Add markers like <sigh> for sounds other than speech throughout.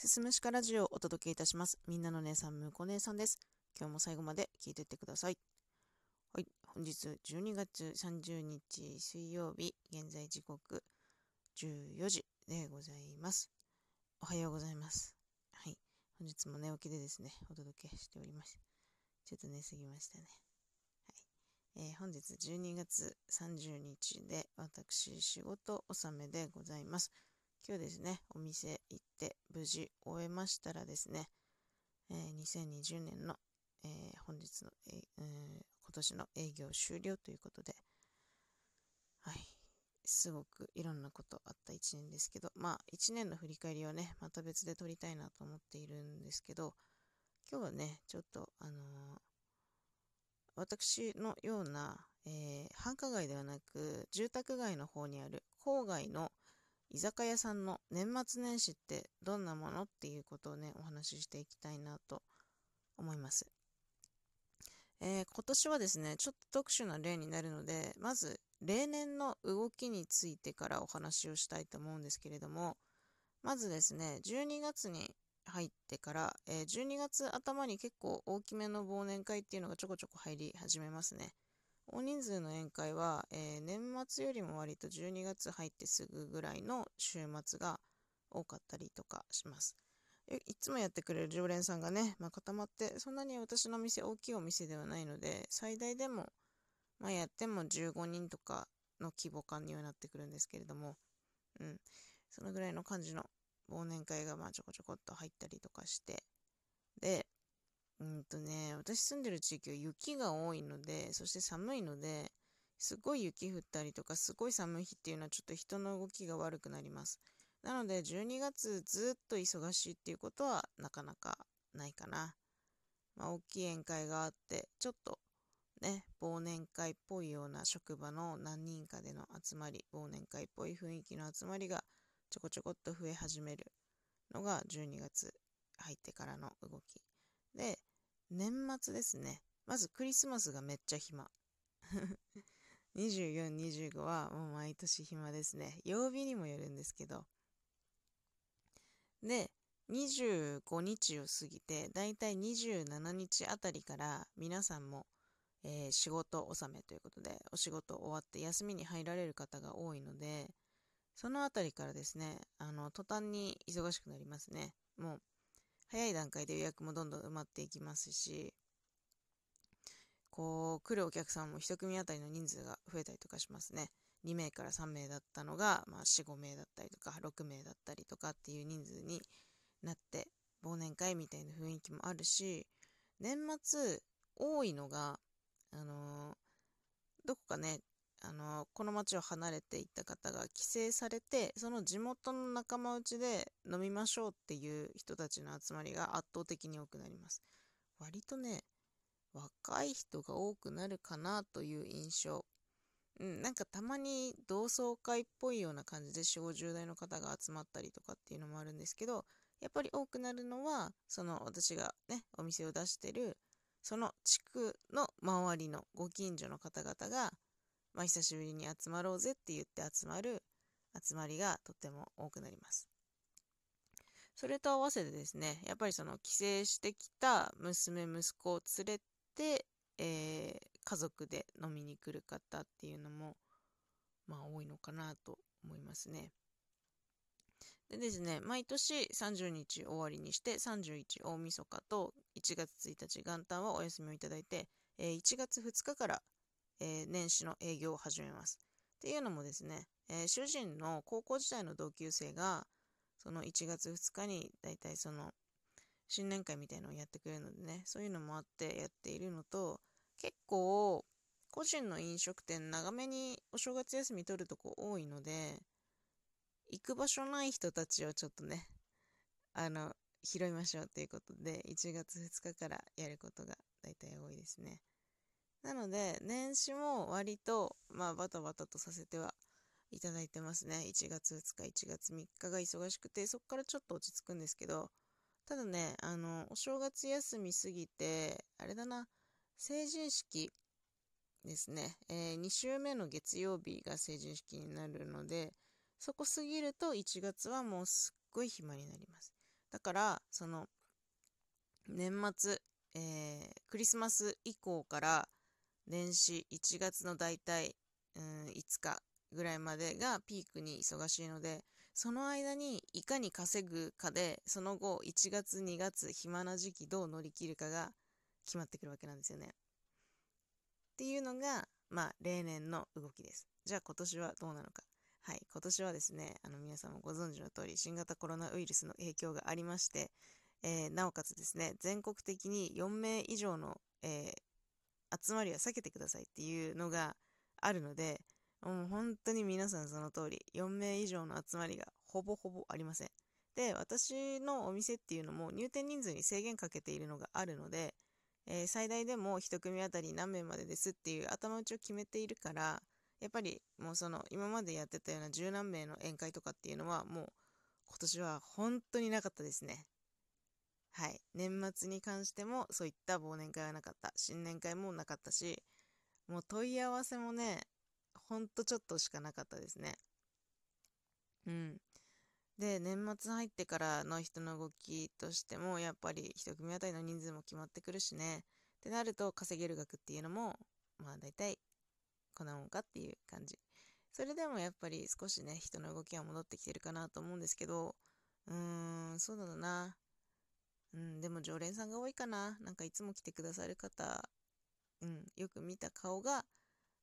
すすむしかラジオをお届けいたします。みんなの姉さん、むこ姉さんです。今日も最後まで聞いていってください。はい、本日12月30日水曜日、現在時刻14時でございます。おはようございます。はい、本日も寝起きでですね、お届けしております。ちょっと寝すぎましたね。はい、えー、本日12月30日で私仕事納めでございます。今日ですね、お店行って無事終えましたらですね、えー、2020年の、えー、本日の、えー、今年の営業終了ということで、はい、すごくいろんなことあった1年ですけど、まあ1年の振り返りをね、また別で撮りたいなと思っているんですけど、今日はね、ちょっとあの私のような、え繁華街ではなく住宅街の方にある郊外の居酒屋さんの年末年始ってどんなものっていうことをね、お話ししていきたいなと思います。えー、今年はですね、ちょっと特殊な例になるので、まず例年の動きについてからお話をしたいと思うんですけれども、まずですね、12月に入ってから、えー、12月頭に結構大きめの忘年会っていうのがちょこちょこ入り始めますね。大人数の宴会は、えー、年末よりも割と12月入ってすぐぐらいの週末が多かったりとかします。いつもやってくれる常連さんがね、まあ、固まって、そんなに私の店、大きいお店ではないので、最大でも、まあ、やっても15人とかの規模感にはなってくるんですけれども、うん、そのぐらいの感じの忘年会がまあちょこちょこっと入ったりとかして、で、うんとね、私住んでる地域は雪が多いので、そして寒いので、すごい雪降ったりとか、すごい寒い日っていうのはちょっと人の動きが悪くなります。なので、12月ずっと忙しいっていうことはなかなかないかな。まあ、大きい宴会があって、ちょっとね、忘年会っぽいような職場の何人かでの集まり、忘年会っぽい雰囲気の集まりがちょこちょこっと増え始めるのが12月入ってからの動き。で、年末ですね。まずクリスマスがめっちゃ暇。<laughs> 24、25はもう毎年暇ですね。曜日にもよるんですけど。で、25日を過ぎて、だいたい27日あたりから皆さんも、えー、仕事納めということで、お仕事終わって休みに入られる方が多いので、そのあたりからですね、あの、途端に忙しくなりますね。もう、早い段階で予約もどんどん埋まっていきますし、こう、来るお客さんも1組あたりの人数が増えたりとかしますね。2名から3名だったのが、まあ、4、5名だったりとか、6名だったりとかっていう人数になって、忘年会みたいな雰囲気もあるし、年末多いのが、あのー、どこかね、あのこの町を離れていった方が帰省されてその地元の仲間内で飲みましょうっていう人たちの集まりが圧倒的に多くなります。割とね若い人が多くなるかなという印象。うん、なんかたまに同窓会っぽいような感じで4 5 0代の方が集まったりとかっていうのもあるんですけどやっぱり多くなるのはその私がねお店を出してるその地区の周りのご近所の方々がまあ、久しぶりに集まろうぜって言って集まる集まりがとても多くなります。それと合わせてですね、やっぱりその帰省してきた娘、息子を連れて、えー、家族で飲みに来る方っていうのも、まあ多いのかなと思いますね。でですね、毎年30日終わりにして、31大晦日と1月1日元旦はお休みをいただいて、えー、1月2日からえー、年始の営業を始めます。っていうのもですね、えー、主人の高校時代の同級生が、その1月2日にだいたいその新年会みたいのをやってくれるのでね、そういうのもあってやっているのと、結構個人の飲食店長めにお正月休み取るとこ多いので、行く場所ない人たちをちょっとね、あの、拾いましょうっていうことで、1月2日からやることが大体多いですね。なので、年始も割と、まあ、バタバタとさせてはいただいてますね。1月2日、1月3日が忙しくて、そこからちょっと落ち着くんですけど、ただね、あの、お正月休みすぎて、あれだな、成人式ですね、えー、2週目の月曜日が成人式になるので、そこ過ぎると1月はもうすっごい暇になります。だから、その、年末、えー、クリスマス以降から年始1月の大体、うん、5日ぐらいまでがピークに忙しいので、その間にいかに稼ぐかで、その後1月2月暇な時期どう乗り切るかが決まってくるわけなんですよね。っていうのが、まあ例年の動きです。じゃあ今年はどうなのか。はい、今年はですね、あの皆さんもご存知の通り、新型コロナウイルスの影響がありまして、えー、なおかつですね、全国的に4名以上の、えー、集まりは避けてくださいっていうのがあるので、もう本当に皆さんその通り、4名以上の集まりがほぼほぼありません。で、私のお店っていうのも入店人数に制限かけているのがあるので、えー、最大でも1組当たり何名までですっていう頭打ちを決めているから、やっぱりもうその今までやってたような十何名の宴会とかっていうのはもう今年は本当になかったですね。はい。年末に関してもそういった忘年会はなかった。新年会もなかったし、もう問い合わせもね、ほんとちょっとしかなかったですね。うん。で、年末入ってからの人の動きとしても、やっぱり一組当たりの人数も決まってくるしね。ってなると、稼げる額っていうのも、まあ大体、こんなもんかっていう感じ。それでもやっぱり少しね、人の動きは戻ってきてるかなと思うんですけど、うーん、そうだな。うん、でも常連さんが多いかな。なんかいつも来てくださる方、うん、よく見た顔が、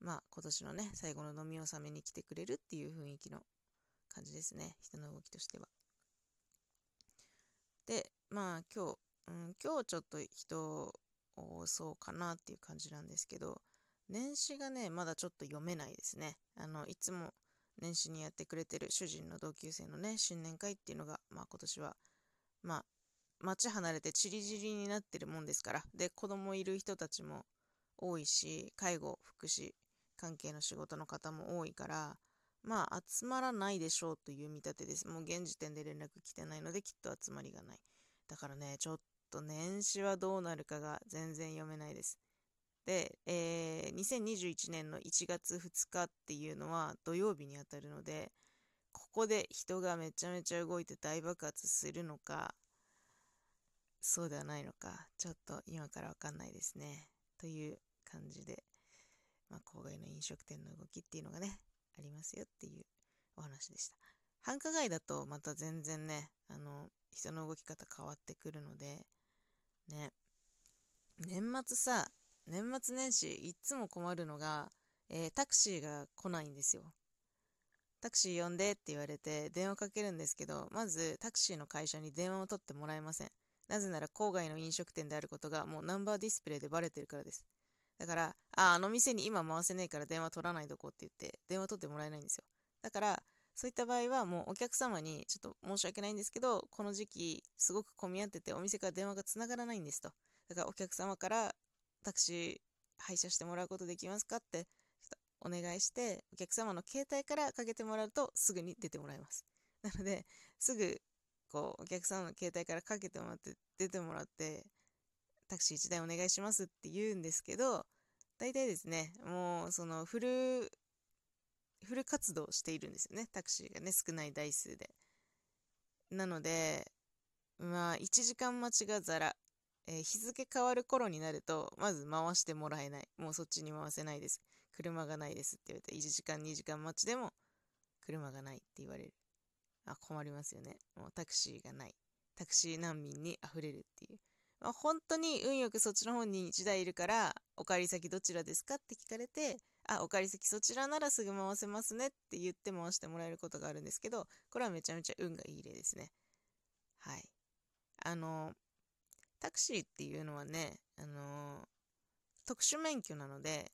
まあ今年のね、最後の飲み納めに来てくれるっていう雰囲気の感じですね。人の動きとしては。で、まあ今日、うん、今日ちょっと人多そうかなっていう感じなんですけど、年始がね、まだちょっと読めないですね。あの、いつも年始にやってくれてる主人の同級生のね、新年会っていうのが、まあ今年は、まあ町離れてチリチリになってるもんですから。で、子供いる人たちも多いし、介護、福祉関係の仕事の方も多いから、まあ集まらないでしょうという見立てです。もう現時点で連絡来てないのできっと集まりがない。だからね、ちょっと年始はどうなるかが全然読めないです。で、えー、2021年の1月2日っていうのは土曜日にあたるので、ここで人がめちゃめちゃ動いて大爆発するのか、そうではないのか、ちょっと今からわかんないですね。という感じで、まあ、郊外の飲食店の動きっていうのがね、ありますよっていうお話でした。繁華街だとまた全然ね、あの、人の動き方変わってくるので、ね、年末さ、年末年始いっつも困るのが、えー、タクシーが来ないんですよ。タクシー呼んでって言われて電話かけるんですけど、まずタクシーの会社に電話を取ってもらえません。なぜなら郊外の飲食店であることがもうナンバーディスプレイでバレてるからです。だから、あ、あの店に今回せねえから電話取らないとこって言って電話取ってもらえないんですよ。だから、そういった場合はもうお客様にちょっと申し訳ないんですけど、この時期すごく混み合っててお店から電話がつながらないんですと。だからお客様からタクシー配車してもらうことできますかってちょっとお願いして、お客様の携帯からかけてもらうとすぐに出てもらえます。なので、すぐこう、お客さんの携帯からかけてもらって、出てもらって、タクシー1台お願いしますって言うんですけど、大体ですね、もう、その、フル、フル活動しているんですよね。タクシーがね、少ない台数で。なので、まあ、1時間待ちがザラ。えー、日付変わる頃になると、まず回してもらえない。もうそっちに回せないです。車がないですって言われて、1時間、2時間待ちでも、車がないって言われる。あ、困りますよね。もうタクシーがない。タクシー難民に溢れるっていう。まあ、本当に運よくそっちの方に1台いるから、お帰り先どちらですかって聞かれて、あ、お帰り先そちらならすぐ回せますねって言って回してもらえることがあるんですけど、これはめちゃめちゃ運がいい例ですね。はい。あの、タクシーっていうのはね、あの、特殊免許なので、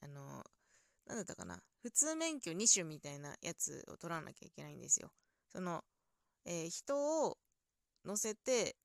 あの、なんだったかな普通免許2種みたいなやつを取らなきゃいけないんですよ。その、えー、人を乗せて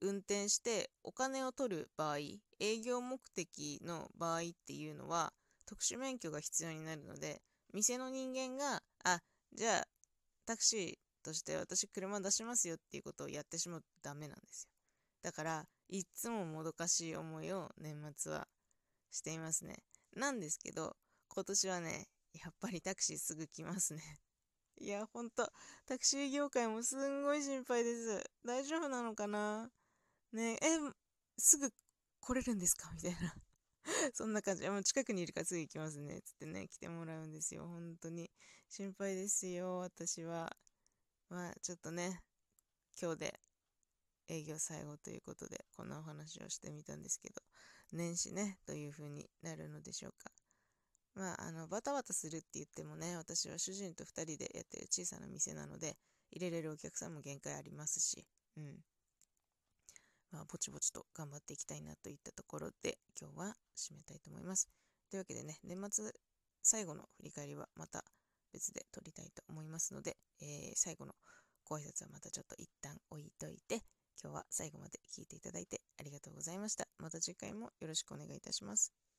運転してお金を取る場合、営業目的の場合っていうのは特殊免許が必要になるので、店の人間が、あ、じゃあタクシーとして私車出しますよっていうことをやってしまうとダメなんですよ。だから、いっつももどかしい思いを年末はしていますね。なんですけど、今年はね、やっぱりタクシーすぐ来ますね。いや、ほんと、タクシー業界もすんごい心配です。大丈夫なのかな？ねえ、すぐ来れるんですか？みたいな <laughs> そんな感じ。もう近くにいるからすぐ行きますね。つってね、来てもらうんですよ。本当に。心配ですよ、私は。まあ、ちょっとね、今日で営業最後ということで、こんなお話をしてみたんですけど、年始ね、という風になるのでしょうか。まあ、あの、バタバタするって言ってもね、私は主人と2人でやってる小さな店なので、入れれるお客さんも限界ありますし、うん。まあ、ぼちぼちと頑張っていきたいなといったところで、今日は締めたいと思います。というわけでね、年末最後の振り返りはまた別で撮りたいと思いますので、えー、最後のご挨拶はまたちょっと一旦置いといて、今日は最後まで聞いていただいてありがとうございました。また次回もよろしくお願いいたします。